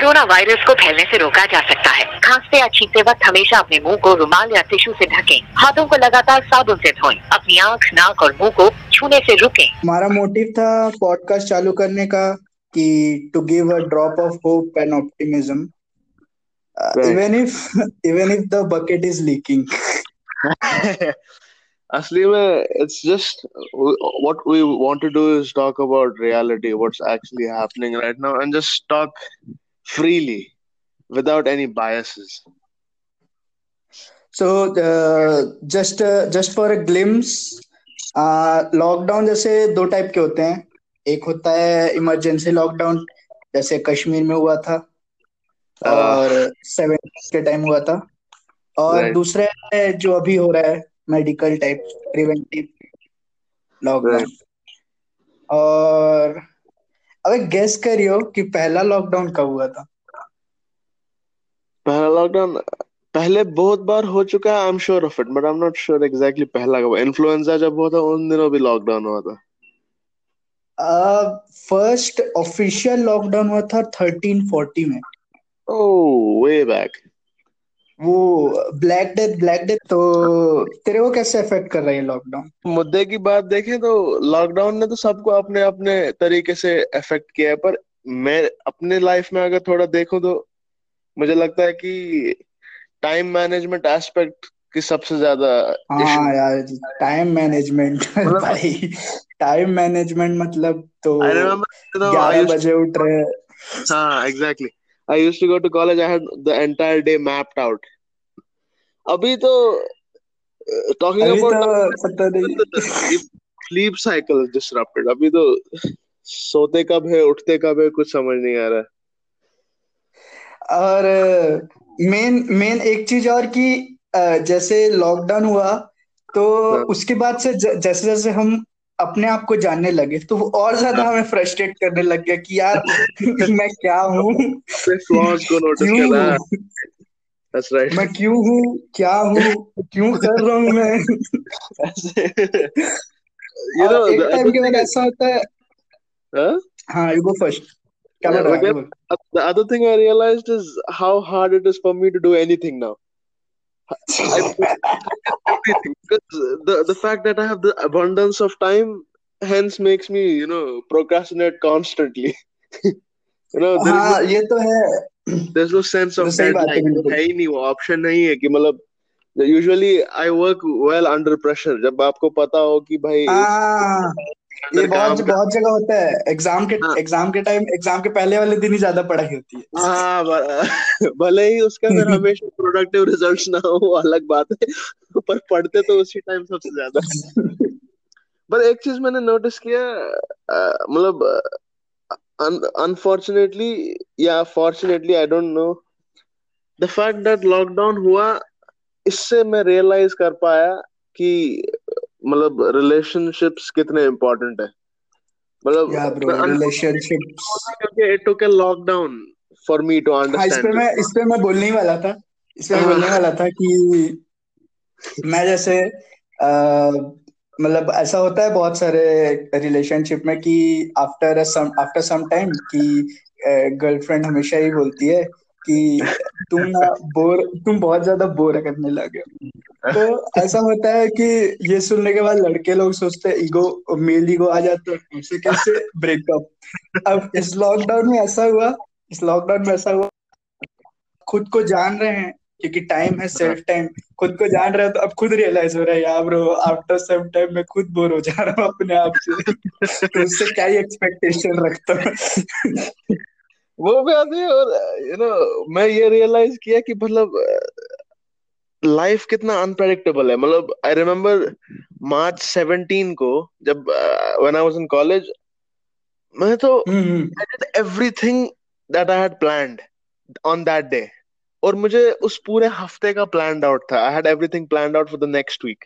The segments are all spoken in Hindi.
कोरोना वायरस को फैलने से रोका जा सकता है। खांसते या छींकते वक्त हमेशा अपने मुँह को रुमाल या टिश्यू से ढकें। हाथों को लगातार साबुन से धोएँ। अपनी आँख नाक और मुँह को छूने से रुकें। हमारा मोटिव था पॉडकास्ट चालू करने का कि to give a drop of hope and optimism even if even if the bucket is leaking असली में it's just what we want to do is talk about reality what's actually happening right now and just talk freely without any biases so just just for a glimpse lockdown जैसे दो टाइप के होते हैं। एक होता है इमरजेंसी लॉकडाउन जैसे कश्मीर में हुआ था और सेवन के टाइम हुआ था। और right. दूसरा है जो अभी हो रहा है मेडिकल टाइप प्रिवेंटिव लॉकडाउन और अबे गेस करियो कि पहला लॉकडाउन कब हुआ था? पहला लॉकडाउन पहले बहुत बार हो चुका है I am sure of it but I am not sure exactly पहला कब इन्फ्लुएंजा जब हुआ था उन दिनों भी लॉकडाउन हुआ था। फ़र्स्ट ऑफिशियल लॉकडाउन हुआ था 1340 में। ओह वे बैक वो ब्लैक डेथ ब्लैक डेथ तो तेरे को कैसे अफेक्ट कर रही है लॉकडाउन मुद्दे की बात देखें तो लॉकडाउन ने तो सबको अपने अपने तरीके से अफेक्ट किया है पर मैं अपने लाइफ में अगर थोड़ा देखूँ तो मुझे लगता है कि टाइम मैनेजमेंट एस्पेक्ट की सबसे ज़्यादा हाँ यार टाइम मैनेजमेंट भाई टाइम मैनेजमेंट मतलब तो ग्यारह बजे उठ रहे हाँ। Exactly I used to go to college I had the entire day mapped out अभी तो टॉकिंग अबाउट तो पता नहीं। स्लीप साइकिल डिसरप्टेड अभी तो सोते कब है उठते कब है कुछ समझ नहीं आ रहा और मेन मेन एक चीज़ और कि जैसे लॉकडाउन हुआ तो हाँ. उसके बाद से जैसे जैसे हम अपने आप को जानने लगे तो वो और ज़्यादा हमें फ्रस्ट्रेट करने लग गया कि यार मैं क्या हूँ? Right. मैं क्यों हूँ? क्या हूँ? क्यों कर रहा हूँ मैं? ये तो ऐसा होता है हाँ यू गो फ़र्स्ट क्या बोल। Because the the fact that I have the abundance of time, hence makes me you know procrastinate constantly. you know, there हाँ, no, ये तो है. There's no sense of deadline. है ही नहीं वो option नहीं है कि मतलब usually I work well under pressure जब आपको पता हो कि भाई हाँ, ये बहुत बहुत जगह होता है। एग्ज़ाम के हाँ. एग्ज़ाम के टाइम एग्ज़ाम के पहले वाले दिन ही ज़्यादा पढ़ाई होती है। हाँ भले ही उसके अंदर हमेशा प्रोडक्टिव रिजल्ट्स ना हो अलग बात है पर पढ़ते तो उसी टाइम सबसे ज़्यादा। पर एक चीज़ मैंने नोटिस किया मतलब अनफॉर्चुनेटली या fortunately I don't know the fact that lockdown हुआ इससे मैं रियलाइज़ कर पाया कि मतलब रिलेशनशिप्स कितने इम्पोर्टेंट है? मतलब या ब्रो रिलेशनशिप्स क्योंकि it took a lockdown for me to understand इस पे मैं इस पे मैं बोलने ही वाला था। इस पे मैं बोलने वाला था कि मैं जैसे मतलब ऐसा होता है बहुत सारे रिलेशनशिप में कि after some after some time कि गर्लफ्रेंड हमेशा ही बोलती है कि तुम ना बोर, तुम बहुत ज़्यादा बोर करने लगे तो ऐसा होता है कि ये सुनने के बाद लड़के लोग सोचते हैं, ईगो, मेल ईगो आ जाता है उसे कैसे ब्रेकअप अब इस लॉकडाउन में ऐसा हुआ, इस लॉकडाउन में ऐसा हुआ, खुद को जान रहे हैं, क्योंकि टाइम है सेल्फ टाइम खुद को जान रहे हैं तो अब खुद रियलाइज़ हो रहा है, यार ब्रो आफ्टर सम टाइम मैं खुद बोर हो जा रहा हूँ अपने आप से। तो उससे क्या ही एक्सपेक्टेशन रखता हूँ? वो भी आती है और यू नो मैं ये रियलाइज़ किया कि मतलब लाइफ कितना अनप्रेडिक्टेबल है। मतलब आई रिमेम्बर मार्च 17 को जब when I was in college मैं तो I did everything that I had planned on that day और मुझे उस पूरे हफ़्ते का प्लान्ड आउट था। I had everything planned out for the next week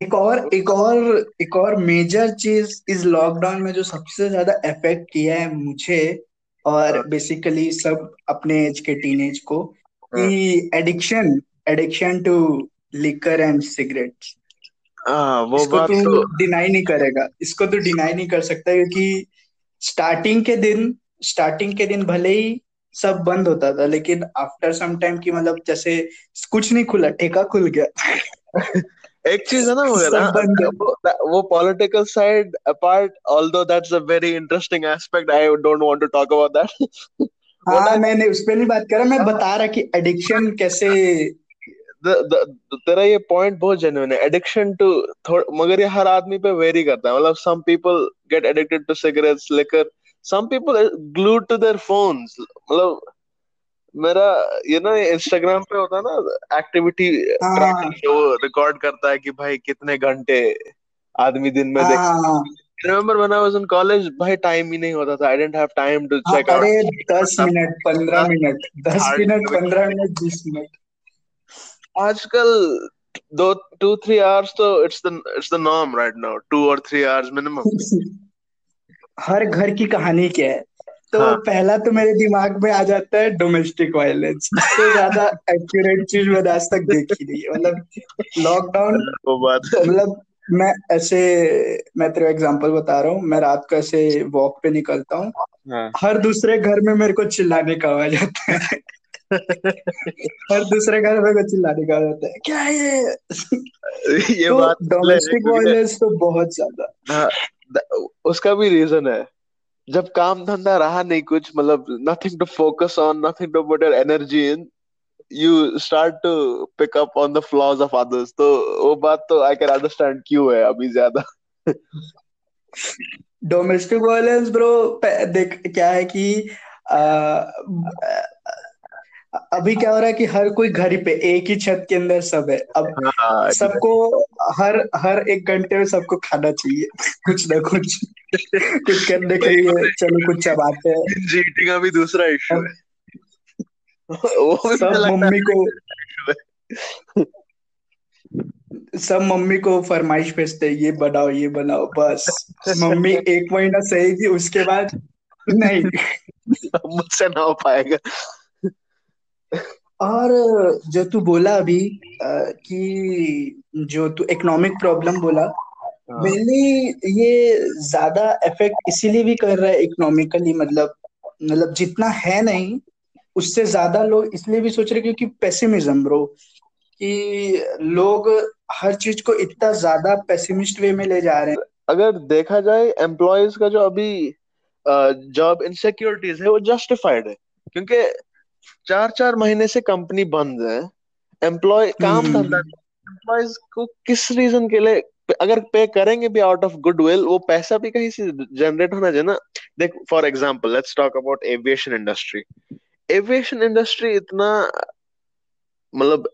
एक और एक और एक और मेजर चीज़ इस लॉकडाउन में जो सबसे ज़्यादा इफ़ेक्ट किया है मुझे और बेसिकली हाँ। सब अपने एज के टीनेज को हाँ। कि addiction addiction to liquor and cigarettes वो इसको बात तू तो डिनाई नहीं करेगा इसको तो डिनाई नहीं कर सकता क्योंकि स्टार्टिंग के दिन स्टार्टिंग के दिन भले ही सब बंद होता था लेकिन आफ्टर सम टाइम की मतलब जैसे कुछ नहीं खुला ठेका खुल गया एक चीज़ है ना वो ना वो, वो political side apart although that's a very interesting aspect I don't want to talk about that हाँ नहीं नहीं उस पर नहीं बात कर रहा मैं बता रहा कि एडिक्शन कैसे द, द, तेरा ये पॉइंट बहुत जेन्युइन है। एडिक्शन टू मगर ये हर आदमी पे वेरी करता है। मतलब some people get addicted to cigarettes liquor some people glued to their phones मतलब मेरा ये ना इंस्टाग्राम पे होता है ना एक्टिविटी हाँ। वो रिकॉर्ड करता है कि भाई कितने घंटे आदमी दिन में हाँ। देख हाँ। Remember when I was in college भाई टाइम ही नहीं होता था। I didn't have time to हाँ चेक अरे आउट दस मिनट पंद्रह मिनट दस हार्ड मिनट पंद्रह मिनट बीस मिनट। आजकल दो टू थ्री आवर्स तो it's the it's the norm right now two और थ्री आवर्स मिनिमम हर घर की कहानी क्या है? तो हाँ। पहला तो मेरे दिमाग में आ जाता है डोमेस्टिक वायलेंस इससे ज़्यादा एक्यूरेट चीज़ मैंने आज तक देखी नहीं है। मतलब लॉकडाउन वो बात मतलब मैं ऐसे मैं तेरे एग्जांपल बता रहा हूँ। मैं रात को ऐसे वॉक पे निकलता हूँ। हाँ। हर दूसरे घर में मेरे को चिल्लाने का आवाज़ आता है। हर दूसरे घर में को चिल्लाने का आवाज़ आता है। क्या ये? ये तो बात डोमेस्टिक वायलेंस तो बहुत ज़्यादा। हाँ, उसका भी रीजन है। जब काम धंधा रहा नहीं कुछ मतलब nothing to focus on nothing to put your energy in you start to pick up on the flaws of others तो वो बात तो आई कैन अंडरस्टैंड क्यों है अभी ज़्यादा। डोमेस्टिक वायलेंस ब्रो देख, क्या है कि अभी क्या हो रहा है कि हर कोई घर पे एक ही छत के अंदर सब है। अब हाँ सबको हर हर एक घंटे में सबको खाना चाहिए कुछ ना कुछ। कुछ करने के लिए चलो कुछ चबाते हैं। जीटी का भी दूसरा इशू है। वो भी सब मम्मी को सब मम्मी को फरमाइश भेजते हैं ये बनाओ ये बनाओ बस। मम्मी एक महीना सहेगी उसके बाद नहीं। मुझसे ना हो पाएगा। और जो तू बोला अभी कि जो तू इकोनॉमिक प्रॉब्लम बोला हाँ। मेनली ये ज़्यादा इफ़ेक्ट इसीलिए भी कर रहा है इकोनॉमिकली मतलब मतलब जितना है नहीं उससे ज़्यादा लोग इसलिए भी सोच रहे क्योंकि पेसिमिज्म ब्रो कि लोग हर चीज़ को इतना ज़्यादा पेसिमिस्ट वे में ले जा रहे हैं। अगर देखा जाए एम्प्लॉयज़ का जो अभी जॉब इनसिक्योरिटीज है वो जस्टिफाइड है। क्योंकि चार चार महीने से कंपनी बंद है। एम्प्लॉय काम धंधा हम्म एम्प्लॉयज़ को किस रीजन के लिए अगर पे करेंगे भी आउट ऑफ़ गुडविल वो पैसा भी कहीं से जनरेट होना चाहिए ना। देख for example let's talk about aviation industry aviation industry इतना मतलब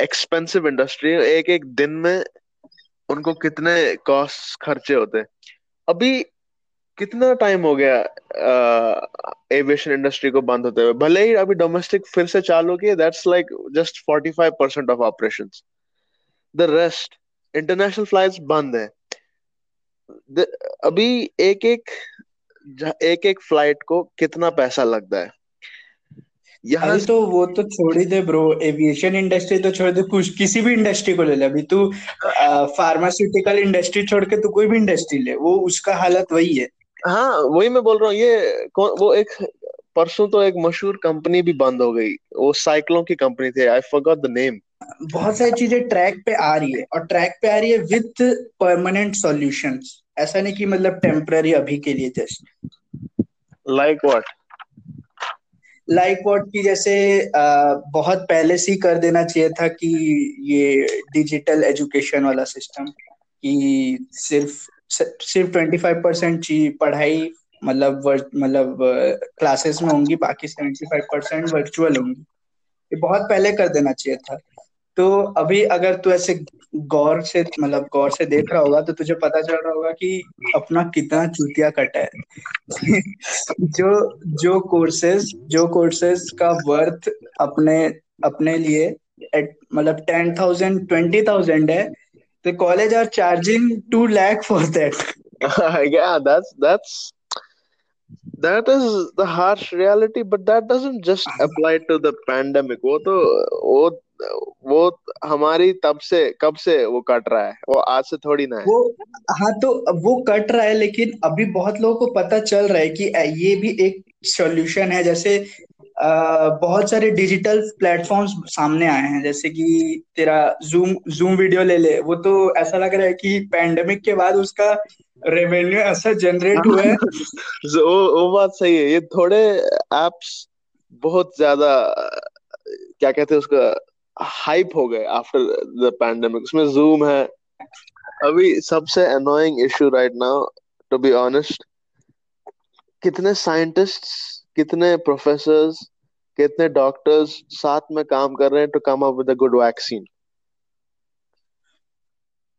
एक्सपेंसिव इंडस्ट्री है। एक एक दिन में उनको कितने कॉस्ट खर्चे होते हैं। अभी कितना टाइम हो गया एविएशन इंडस्ट्री को बंद होते हुए? भले ही अभी डोमेस्टिक फिर से चालू किए that's like just 45% percent of operations the rest international flights बंद है। अभी एक एक एक एक फ़्लाइट को कितना पैसा लगता है? यहाँ तो वो तो छोड़ ही दे ब्रो एविएशन इंडस्ट्री तो छोड़ दे, कुछ, किसी भी इंडस्ट्री को ले ले। अभी तू फार्मास्यूटिकल इंडस्ट्री छोड़ के तू कोई भी इंडस्ट्री ले, वो उसका हालत वही है। हाँ वही मैं बोल रहा हूँ ये वो एक परसों तो एक मशहूर कंपनी भी बंद हो गई वो साइक्लों की कंपनी थी आई फॉरगॉट द नेम बहुत सारी चीज़ें ट्रैक पे आ रही है और ट्रैक पे आ रही है विथ परमानेंट सॉल्यूशंस ऐसा नहीं कि मतलब टेम्पररी अभी के लिए just like what like what की जैसे अ, बहुत पहले से ही कर देना चाहिए था कि ये डिजिटल एजुकेशन वाला सिस्टम कि सिर्फ़ सिर्फ़ ट्वेंटी फाइव परसेंट पढ़ाई मतलब मतलब क्लासेस में होंगी, बाकी सेवेंटी फाइव परसेंट वर्चुअल होंगी। ये बहुत पहले कर देना चाहिए था। तो अभी अगर तू ऐसे गौर से मतलब गौर से देख रहा होगा तो तुझे पता चल रहा होगा कि अपना कितना चूतिया कटा है। जो जो कोर्सेज जो कोर्सेज का वर्थ अपने अपने लिए मतलब टेन थाउज़ेंड ट्वेंटी थाउज़ेंड है the college are charging two lakh for that yeah that's that's that is the harsh reality but that doesn't just apply to the pandemic वो तो वो वो हमारी तब से कब से वो कट रहा है वो आज से थोड़ी ना है वो हाँ तो वो कट रहा है लेकिन अभी बहुत लोगों को पता चल रहा है कि ये भी एक सॉल्यूशन है जैसे बहुत सारे डिजिटल प्लेटफॉर्म्स सामने आए हैं, जैसे कि तेरा जूम जूम वीडियो ले ले। वो तो ऐसा लग रहा है कि पैंडेमिक के बाद उसका रेवेन्यू ऐसा जनरेट हुआ है। वो वो बात सही है। ये थोड़े एप्स बहुत ज़्यादा, क्या कहते हैं उसका हाइप हो गए आफ्टर द पैंडेमिक उसमें जूम है। अभी सबसे annoying issue right now to be honest कितने साइंटिस्ट्स कितने प्रोफेसर्स कितने डॉक्टर्स साथ में काम कर रहे हैं to come up with a good vaccine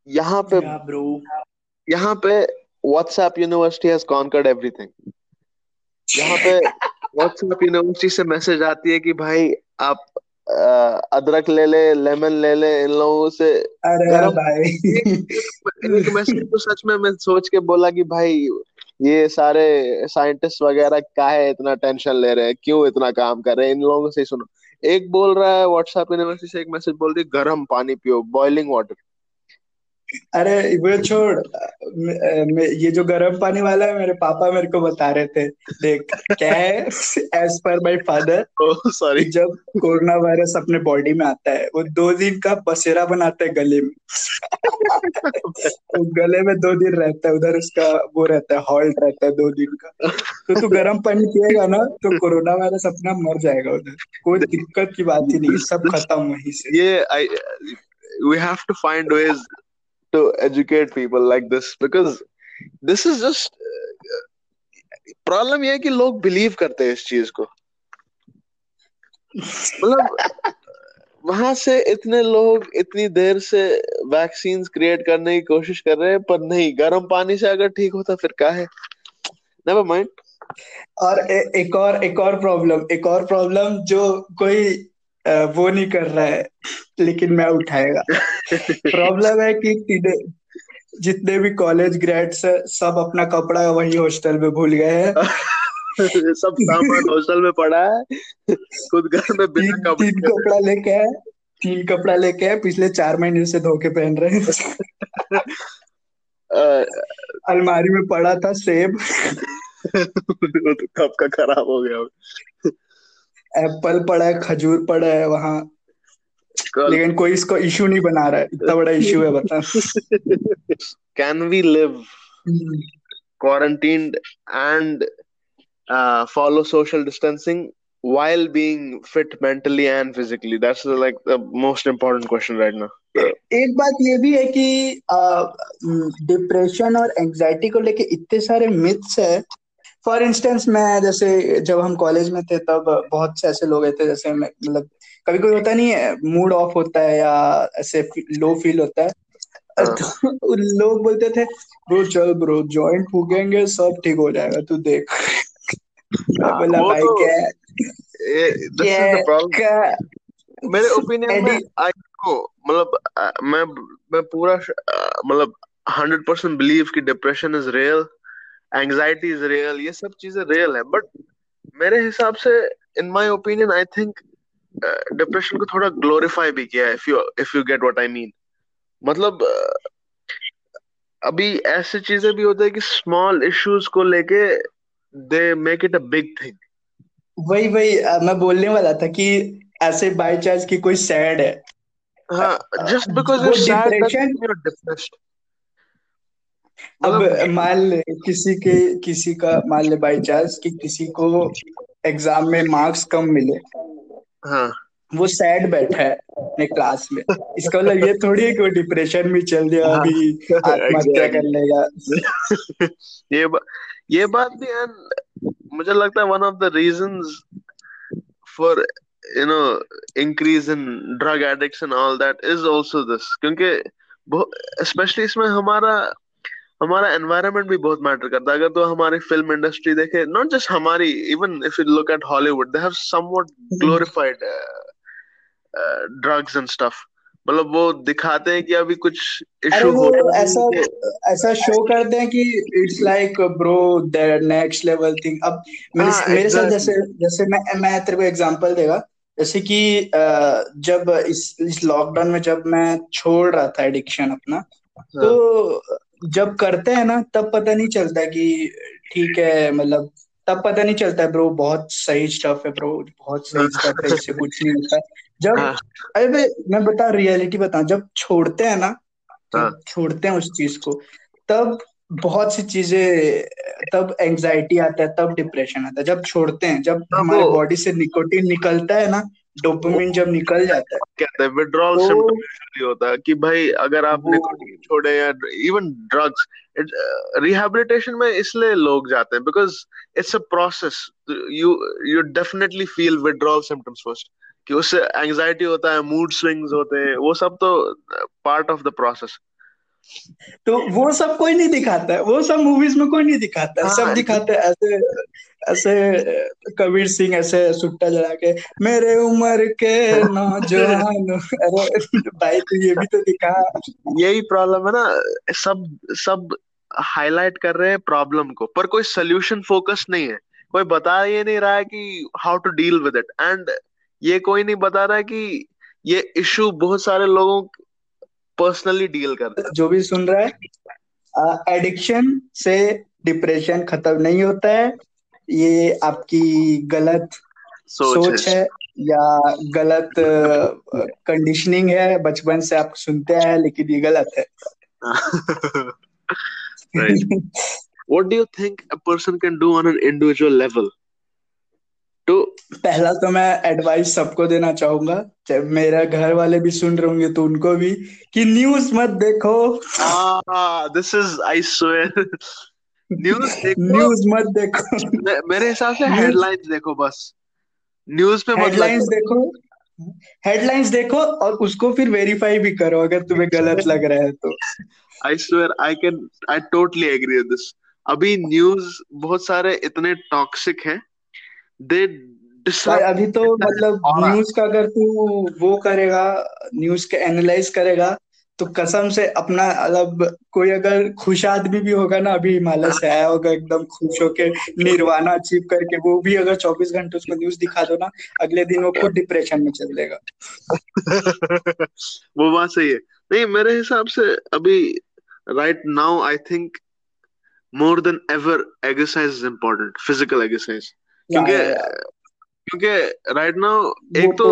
यहाँ पे यहाँ पे WhatsApp university has conquered everything यहाँ पे व्हाट्सएप यूनिवर्सिटी से मैसेज आती है कि भाई आप अदरक ले ले लेमन ले ले इन लोगों से अरे भाई। एक मैसेज तो सच में मैं सोच के बोला कि भाई ये सारे साइंटिस्ट वगैरह का है इतना टेंशन ले रहे हैं? क्यों इतना काम कर रहे हैं? इन लोगों से सुनो। एक बोल रहा है व्हाट्सएप यूनिवर्सिटी से एक मैसेज बोल रही है, गर्म पानी पियो बॉइलिंग वाटर अरे वो छोड़। ये जो गर्म पानी वाला है मेरे पापा मेरे को बता रहे थे। देख क्या है? एज पर माय फादर सॉरी जब कोरोना वायरस अपने बॉडी में आता है वो दो दिन का पसेरा बनाता है गले में। तो गले में दो दिन रहता है उधर उसका वो रहता है हॉल्ट रहता है दो दिन का। तो तू गर्म पानी पिएगा ना तो कोरोना वायरस अपना मर जाएगा उधर। कोई दिक्कत की बात ही नहीं सब खत्म वहीं से। ये we have to find ways to educate people like this because this is just problem ये है कि लोग बिलीव करते हैं इस चीज़ को। मतलब वहाँ से इतने लोग इतनी देर से वैक्सीन क्रिएट करने की कोशिश कर रहे हैं पर नहीं गर्म पानी से अगर ठीक होता फिर क्या है? नेवर माइंड और ए, एक और एक और प्रॉब्लम एक और प्रॉब्लम जो कोई वो नहीं कर रहा है लेकिन मैं उठाएगा। प्रॉब्लम है कि जितने भी कॉलेज ग्रेड्स है सब अपना कपड़ा वही हॉस्टल में भूल गए हैं। सब सामान हॉस्टल में पड़ा है। खुद घर में बिना कपड़े तीन कपड़ा लेके आए तीन कपड़ा लेके आए पिछले चार महीने से धोके पहन रहे हैं। अलमारी में पड़ा था सेब तो कब का खराब हो गया। एप्पल पड़ा है खजूर पड़ा है वहाँ। लेकिन कोई इसको इशू नहीं बना रहा है इतना बड़ा इशू है बता। Can we live quarantined and follow social distancing while being fit mentally and physically? That's like the most important question right now. एक बात ये भी है कि डिप्रेशन और एंजाइटी को लेके इतने सारे मिथ्स है फॉर इंस्टेंस मैं जैसे जब हम कॉलेज में थे तब बहुत से ऐसे लोग थे जैसे मतलब कभी कोई होता नहीं है मूड ऑफ़ होता है या ऐसे लो फील होता है। हाँ। तो लोग बोलते थे ब्रो चल ब्रो जॉइंट फूकेंगे सब ठीक हो जाएगा तू देख। बोला भाई तो, क्या क्या मेरे ओपिनियन में आई नो मतलब मैं मैं पूरा मतलब हंड्रेड परसेंट बिलीव कि depression is real anxiety is real ये सब चीज़ें रियल है बट मेरे हिसाब से in my opinion I think depression को थोड़ा ग्लोरीफाई भी किया है if you if you get what I mean मतलब uh, अभी ऐसी चीज़ें भी होती है कि स्मॉल इश्यूज़ को लेके they make it a big thing वही वही मैं बोलने वाला था कि ऐसे बाय चांस की कोई सैड है। हाँ just because you sad depressed अब मतलब मान ले किसी के किसी का मान ले बाई चांस कि किसी को एग्ज़ाम में मार्क्स कम मिले। हाँ। वो सैड बैठा है अपने क्लास में। इसका मतलब ये थोड़ी है कि वो डिप्रेशन में चल दिया हाँ, अभी आत्महत्या कर लेगा ये बा, ये बात भी है मुझे लगता है one of the reasons for you know increase in drug addicts and all that is also this क्योंकि स्पेशली इसमें हमारा हमारा एनवायरनमेंट भी बहुत मैटर करता है। अगर तो हमारी फ़िल्म इंडस्ट्री देखे नॉट जस्ट हमारी even if you look at Hollywood they have somewhat glorified drugs and stuff मतलब वो दिखाते हैं कि अभी कुछ इशू हो ऐसा ऐसा शो करते हैं कि it's like bro the next level thing अब मेरे हाँ, मेरे साथ जैसे जैसे मैं मैं तेरे को एग्जांपल देगा। जैसे कि जब इस इस लॉकडाउन में जब मैं छोड़ रहा था एडिक्शन अपना हाँ। तो जब करते हैं ना तब पता नहीं चलता कि ठीक है मतलब तब पता नहीं चलता है ब्रो बहुत सही स्टफ़ है ब्रो बहुत सही स्टफ़ है इससे कुछ नहीं होता। जब अरे भाई मैं बता रियलिटी बता जब छोड़ते हैं ना हाँ। छोड़ते हैं उस चीज़ को तब बहुत सी चीज़ें तब एंजाइटी आता है तब डिप्रेशन आता है। जब छोड़ते हैं जब हमारे बॉडी से निकोटीन निकलता है ना डोपामिन जब निकल जाता है कहते हैं विड्रॉल तो, सिम्टम होता है कि भाई अगर आप निकोटीन छोड़े या इवन ड्रग्स रिहेबिलिटेशन में इसलिए लोग जाते हैं because it's a process you you definitely feel withdrawal symptoms first कि उससे एंजाइटी होता है मूड स्विंग्स होते हैं वो सब तो पार्ट ऑफ़ द प्रोसेस तो वो सब कोई नहीं दिखाता है वो सब मूवीज़ में कोई नहीं दिखाता है हाँ, सब दिखाते हैं ऐसे ऐसे कबीर सिंह ऐसे सुट्टा जला के मेरे उम्र के नौजवान अरे भाई तो ये भी तो दिखा। यही प्रॉब्लम है ना सब सब हाईलाइट कर रहे हैं प्रॉब्लम को पर कोई सोल्यूशन फोकस नहीं है। कोई बता ये नहीं रहा है कि how to deal with it and ये कोई नहीं बता रहा है कि ये इशू बहुत सारे लोगों पर्सनली डील कर जो भी सुन रहा है एडिक्शन से डिप्रेशन खत्म नहीं होता है। ये आपकी गलत सोच, सोच है या गलत कंडीशनिंग है बचपन से आप सुनते हैं लेकिन ये गलत है। What do you think a person can do on an individual level? तो पहला तो मैं एडवाइस सबको देना चाहूँगा जब मेरा घर वाले भी सुन रहे होंगे तो उनको भी कि न्यूज़ मत देखो। This is I swear news news मत देखो। मेरे हिसाब से हेडलाइंस देखो बस। न्यूज़ पे हेडलाइंस देखो। हेडलाइंस देखो और उसको फिर वेरीफाई भी करो अगर तुम्हें गलत लग रहा है तो। I swear I can I totally agree this अभी न्यूज़ बहुत सारे इतने टॉक्सिक हैं दे अभी तो मतलब न्यूज़ का अगर तू वो करेगा न्यूज़ के एनालाइज करेगा तो कसम से अपना मतलब कोई अगर खुश आदमी भी होगा ना अभी हिमालय से आया होगा एकदम खुश होके निर्वाणा अचीव करके वो भी अगर 24 घंटे उसको न्यूज़ दिखा दो ना अगले दिन वो खुद डिप्रेशन में चल देगा वो बात सही है। नहीं मेरे हिसाब से अभी right now I think more than ever exercise is important physical exercise क्योंकि क्योंकि राइट नाउ एक तो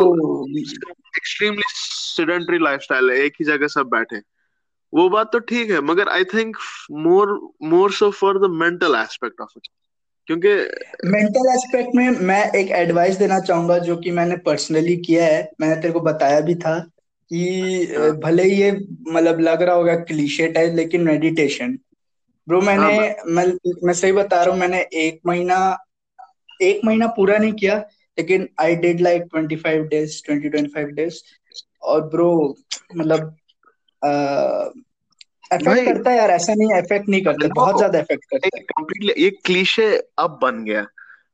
एक्सट्रीमली सेडेंटरी लाइफस्टाइल है एक ही जगह सब बैठे वो बात तो ठीक है मगर I think more more so for the mental aspect of it क्योंकि मेंटल एस्पेक्ट में मैं एक एडवाइस देना चाहूँगा जो कि मैंने पर्सनली किया है मैंने तेरे को बताया भी था कि हाँ। भले ही ये मतलब लग रहा होगा क्लीशे टाइप लेकिन मेडिटेशन ब्रो मैंने हाँ, मैं मैं सही बता रहा हूँ मैंने एक महीना एक महीना पूरा नहीं किया लेकिन I did like twenty five days twenty twenty five days और ब्रो मतलब इफ़ेक्ट करता है यार ऐसा नहीं इफ़ेक्ट नहीं करता बहुत ज़्यादा इफ़ेक्ट करता है। कंप्लीटली ये क्लीशे अब बन गया।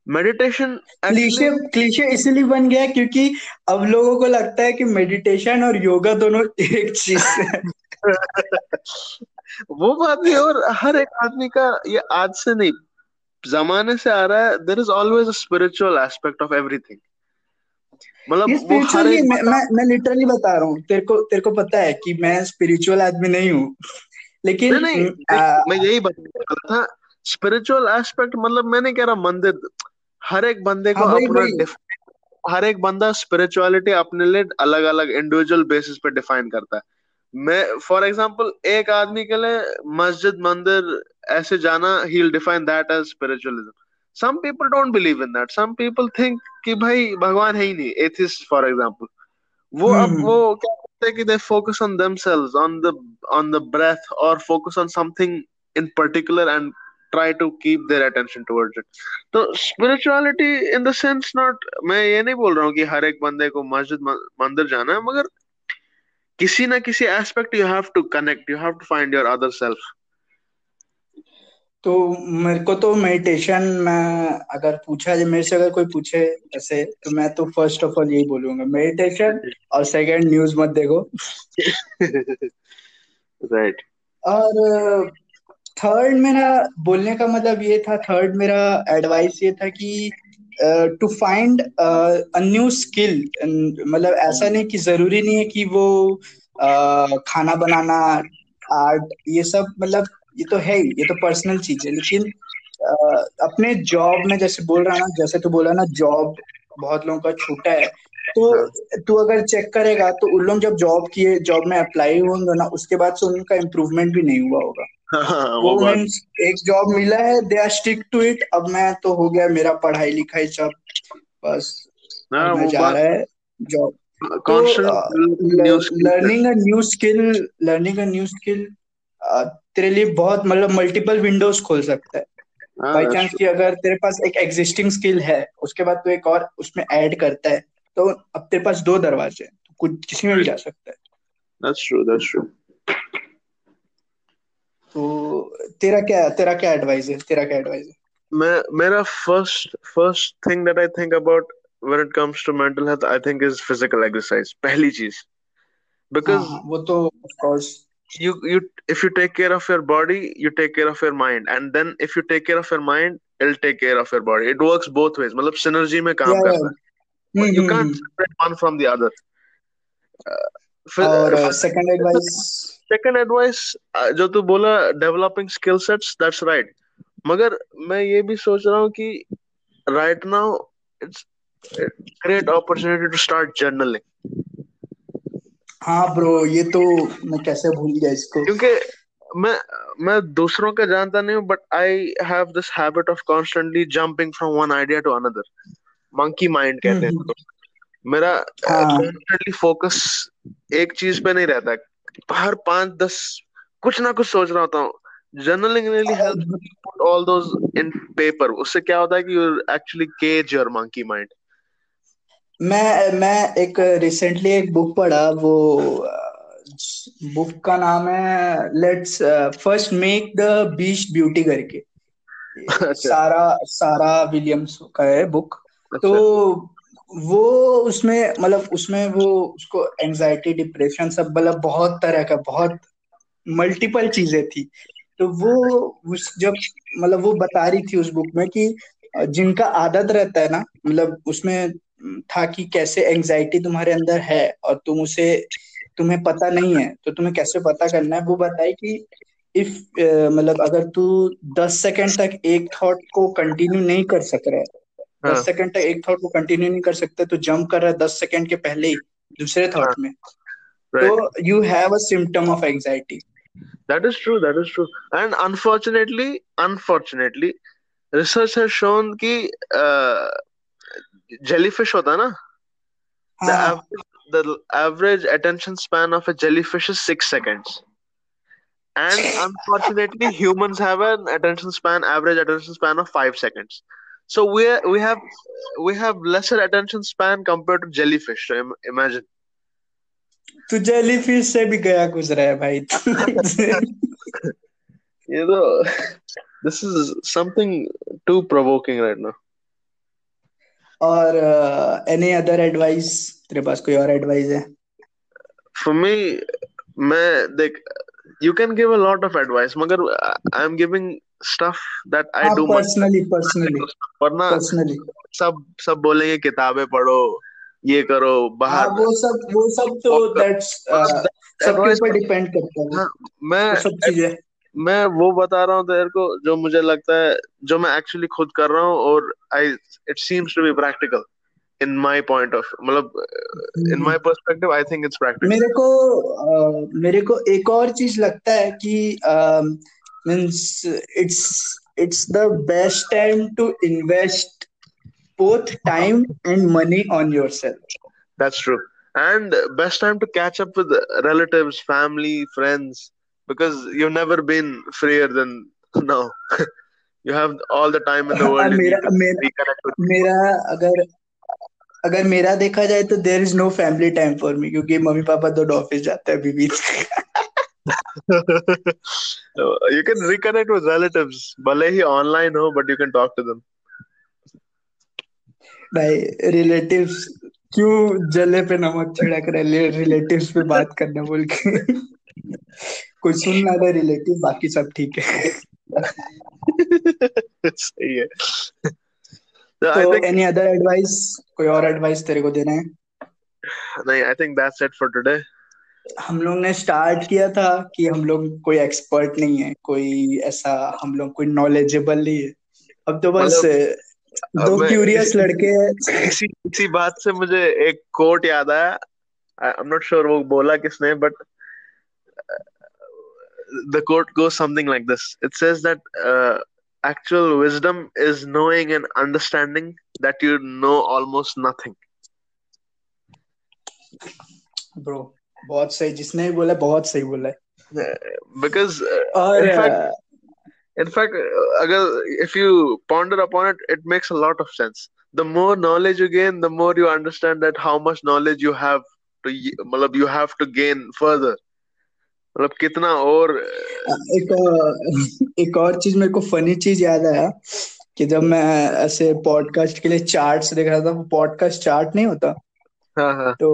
मेडिटेशन क्लीशे क्लीशे इसीलिए बन गया क्योंकि अब लोगों को लगता है कि मेडिटेशन और योगा दोनों एक चीज़ है। वो बात भी और हर एक आदमी का ये आज से नहीं जमाने से आ रहा है there is always a spiritual aspect of everything मतलब वो हर एक मैं मैं, मैं लिटरली बता रहा हूँ। तेरे को तेरे को पता है कि मैं स्पिरिचुअल आदमी नहीं हूँ। लेकिन नहीं, नहीं आ, मैं यही बता रहा था स्पिरिचुअल एस्पेक्ट मतलब मैं नहीं कह रहा मंदिर हर एक बंदे को हाँ, अपना हर एक बंदा स्पिरिचुअलिटी अपने लिए अलग अलग इंडिविजुअल बेसिस पे डिफाइन करता है। मैं फॉर एग्ज़ाम्पल एक आदमी के लिए मस्जिद मंदिर ऐसे जाना ही define that as spiritualism some people don't believe in that some people think कि भाई भगवान है ही नहीं एथिस्ट फॉर एग्ज़ाम्पल वो hmm. अब hmm. वो क्या करते हैं कि they focus on themselves on the on the breath और focus on something in particular and try to keep their attention towards it तो spirituality in the sense not मैं ये नहीं बोल रहा हूँ कि हर एक बंदे को मस्जिद मंदिर जाना है मगर किसी ना किसी aspect you have to connect you have to find your other self तो मेरे को तो मेडिटेशन में अगर पूछा जाए मेरे से अगर कोई पूछे ऐसे तो मैं तो फ़र्स्ट ऑफ़ ऑल यही बोलूँगा मेडिटेशन और सेकंड न्यूज़ मत देखो राइट. और थर्ड मेरा बोलने का मतलब ये था थर्ड मेरा एडवाइस ये था कि to find a new skill मतलब ऐसा नहीं कि ज़रूरी नहीं है कि वो uh, खाना बनाना आर्ट ये सब मतलब ये तो है ही ये तो पर्सनल चीज़ है। लेकिन uh, अपने जॉब में जैसे बोल रहा ना जैसे तू बोला ना जॉब बहुत लोगों का छोटा है। तो तू अगर चेक करेगा तो उन लोग जब जॉब किए जॉब में अप्लाई होंगे ना उसके बाद से उनका इम्प्रूवमेंट भी नहीं हुआ होगा। वो वो एक जॉब मिला है they are stick to it अब मैं तो हो गया मेरा पढ़ाई लिखाई सब बस हाँ मैं वो जा रहा है जॉब तो constant new skill learning a new skill learning a new skill तेरे लिए बहुत मतलब मल्टीपल विंडोज़ खोल सकता है हाँ बाई चांस. कि अगर तेरे पास एक एग्जिस्टिंग स्किल है उसके बाद तू एक और उसमें ऐड करता है तो अब तेरे पास दो दरवाजे हैं तो कुछ किसी में भी जा सकता है That's true. That's true. तो तेरा क्या तेरा क्या एडवाइस है तेरा क्या एडवाइस है मैं मेरा first first thing that I think about when it comes to mental health I think is physical exercise पहली चीज़ हाँ हाँ वो तो of course you you if you take care of your body you take care of your mind and then if you take care of your mind it'll take care of your body it works both ways मतलब synergy में काम या करता है hmm you hmm can't hmm separate one from the other uh, और सेकंड एडवाइस सेकंड एडवाइस जो तू बोला developing skill sets that's right मगर मैं ये भी सोच रहा हूँ कि right now it's great opportunity to start journaling हाँ ब्रो ये तो मैं कैसे भूल गया इसको? क्योंकि मैं मैं दूसरों का जानता नहीं हूँ but I have this habit of constantly jumping from one idea to another monkey mind hmm कहते हैं हम्म मेरा हाँ। कॉन्स्टेंटली फोकस एक चीज़ पे नहीं रहता हर पाँच दस कुछ ना कुछ सोच रहा होता हूँ। Journaling really help put all those in paper उससे क्या होता है कि you actually cage your monkey mind मैं मैं एक रिसेंटली एक बुक पढ़ा वो बुक का नाम है let's first make the beast beauty करके। अच्छा। सारा सारा विलियम्स का है बुक तो अच्छा वो उसमें मतलब उसमें वो उसको एंजाइटी डिप्रेशन सब मतलब बहुत तरह का, बहुत मल्टीपल चीज़ें थी। तो वो उस जब मतलब वो बता रही थी उस बुक में कि जिनका आदत रहता है ना मतलब उसमें था कि कैसे एंजाइटी तुम्हारे अंदर है और तुम उसे, तुम्हें पता नहीं है तो तुम्हें कैसे पता करना है, वो बताई कि इफ़ मतलब अगर तू दस सेकंड तक एक थॉट को कंटिन्यू नहीं कर सक रहा है हाँ दस सेकंड तक एक थॉट को कंटिन्यू नहीं कर सकते तो जंप कर रहा है दस सेकंड के पहले ही दूसरे हाँ थॉट में तो you have a symptom of anxiety That is true. That is true. And unfortunately, unfortunately, research has shown कि jellyfish होता है ना हाँ the average attention span of a jellyfish is six seconds. And unfortunately, humans have an attention span, average attention span of five seconds. So we we have we have lesser attention span compared to jellyfish. So im- imagine. तू जेलीफिश से भी गया गुजरा है भाई You know, this is something too provoking right now. और एनी अदर एडवाइस तेरे पास कोई और एडवाइस है For me, मैं देख you can give a lot of advice मगर I am giving stuff that I हाँ do myself. पर्सनली पर्सनली वरना पर्सनली सब सब बोलेंगे किताबें पढ़ो ये करो हाँ बाहर वो सब वो सब तो दैट्स मतलब सबके ऊपर डिपेंड करता है। हाँ मैं सब चीज़ें। मैं वो बता रहा हूँ तेरे को जो मुझे लगता है जो मैं एक्चुअली खुद कर रहा हूँ और I it seems to be practical in my point of मतलब इन। My perspective I think it's practical मेरे को अ, मेरे को एक और चीज़ लगता है कि Means it's it's the best time to invest both time and money on yourself That's true. And best time to catch up with relatives, family, friends, because you've never been freer than now. you have all the time in the world. You मेरा need to मेरा reconnect with मेरा अगर अगर मेरा देखा जाए तो there is no family time for me क्योंकि मम्मी पापा दोनों ऑफिस जाते हैं अभी भी you can reconnect with relatives. भले ही online हो, but you can talk to them. भाई रिलेटिव्स क्यों जले पे नमक छिड़क रहे रिलेटिव्स पे बात करना बोल के। कोई सुन ना रहा रिलेटिव बाकी सब ठीक है। सही है। तो एनी अदर एडवाइस कोई और एडवाइस तेरे को देना है? नहीं I think that's it for today हम लोग ने स्टार्ट किया था कि हम लोग कोई एक्सपर्ट नहीं है कोई ऐसा हम लोग कोई नॉलेजेबल नहीं है। अब तो बस दो क्यूरियस लड़के हैं। इसी, इसी बात से मुझे एक कोट याद आया। नॉट श्योर वो बोला किसने but the quote go something like this it says that actual wisdom is knowing and understanding that you know almost nothing बहुत सही जिसने भी बोला बहुत सही बोला है because uh, और in fact in fact agar if you ponder upon it it makes a lot of sense the more knowledge you gain the more you understand that how much knowledge you have to मतलब you have to gain further मतलब कितना और एक एक और चीज़ मेरे को फनी चीज़ याद आया कि जब मैं ऐसे पॉडकास्ट के लिए चार्ट्स देख रहा था वो पॉडकास्ट चार्ट नहीं होता हाँ हाँ। तो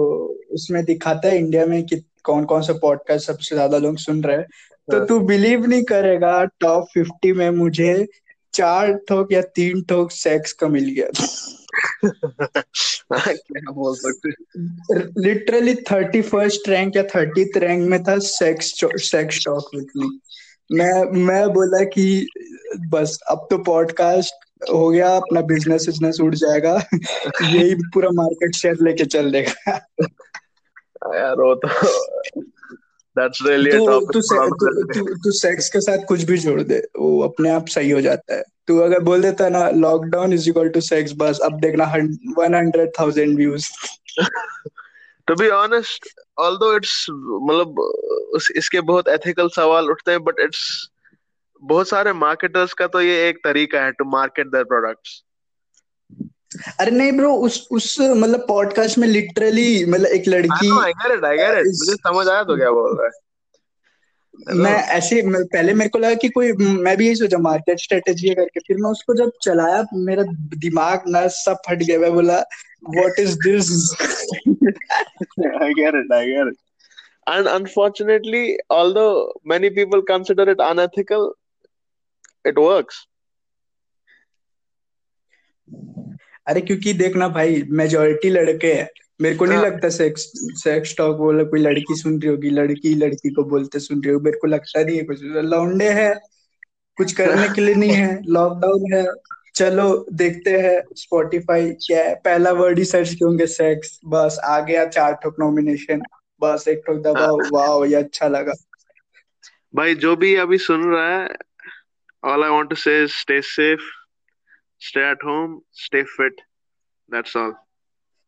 उसमें दिखाता है इंडिया में कि कौन कौन सा पॉडकास्ट सबसे ज़्यादा लोग सुन रहे हैं। तो हाँ। तू बिलीव नहीं करेगा टॉप फिफ्टी में मुझे चार ठोक या तीन ठोक सेक्स का मिल गया। क्या बोल सकते लिटरली थर्टी फ़र्स्ट रैंक या थर्टी रैंक में था sex sex talk with me मैं मैं बोला कि बस अब तो पॉडकास्ट हो गया अपना बिज़नेस बिज़नेस उड़ जाएगा। यही पूरा मार्केट शेयर लेके चल देगा। यार वो तो दैट्स रियली टॉपिक तू तू सेक्स के साथ कुछ भी जोड़ दे वो अपने आप सही हो जाता है। तू अगर बोल देता ना lockdown is equal to sex बस अब देखना one hundred thousand views to be honest although it's मतलब इसके बहुत एथिकल सवाल उठते हैं बट इट्स बहुत सारे मार्केटर्स का तो ये एक तरीका है टू मार्केट देयर प्रोडक्ट्स अरे नहीं ब्रो उस उस मतलब पॉडकास्ट में लिटरली मतलब एक लड़की I get it I get it मुझे समझ आया तो क्या बोल रहा है। मैं ऐसे पहले मेरे को लगा कि कोई मैं भी यही सोचा मार्केट स्ट्रेटेजी करके फिर मैं उसको जब चलाया मेरा दिमाग ना सब फट गया मैं बोला what is this I get it I get it and unfortunately although many people consider it unethical it works. अरे क्योंकि देखना भाई मेजोरिटी लड़के हैं। मेरे को नहीं हाँ। लगता सेक्स सेक्स टॉक बोला कोई लड़की सुन रही होगी लड़की लड़की को बोलते सुन रही होगी। मेरे को लगता नहीं है कुछ। लौंडे है कुछ करने के लिए नहीं है। लॉकडाउन है। चलो देखते हैं स्पॉटिफाई क्या है। पहला वर्ड ही सर्च होंगे सेक्स बस आ गया चार ठोक नॉमिनेशन बस एक ठोक दबाओ। हाँ। वाह ये अच्छा लगा। भाई जो भी अभी सुन रहा है all I want to say is stay safe, stay at home, stay fit. That's all.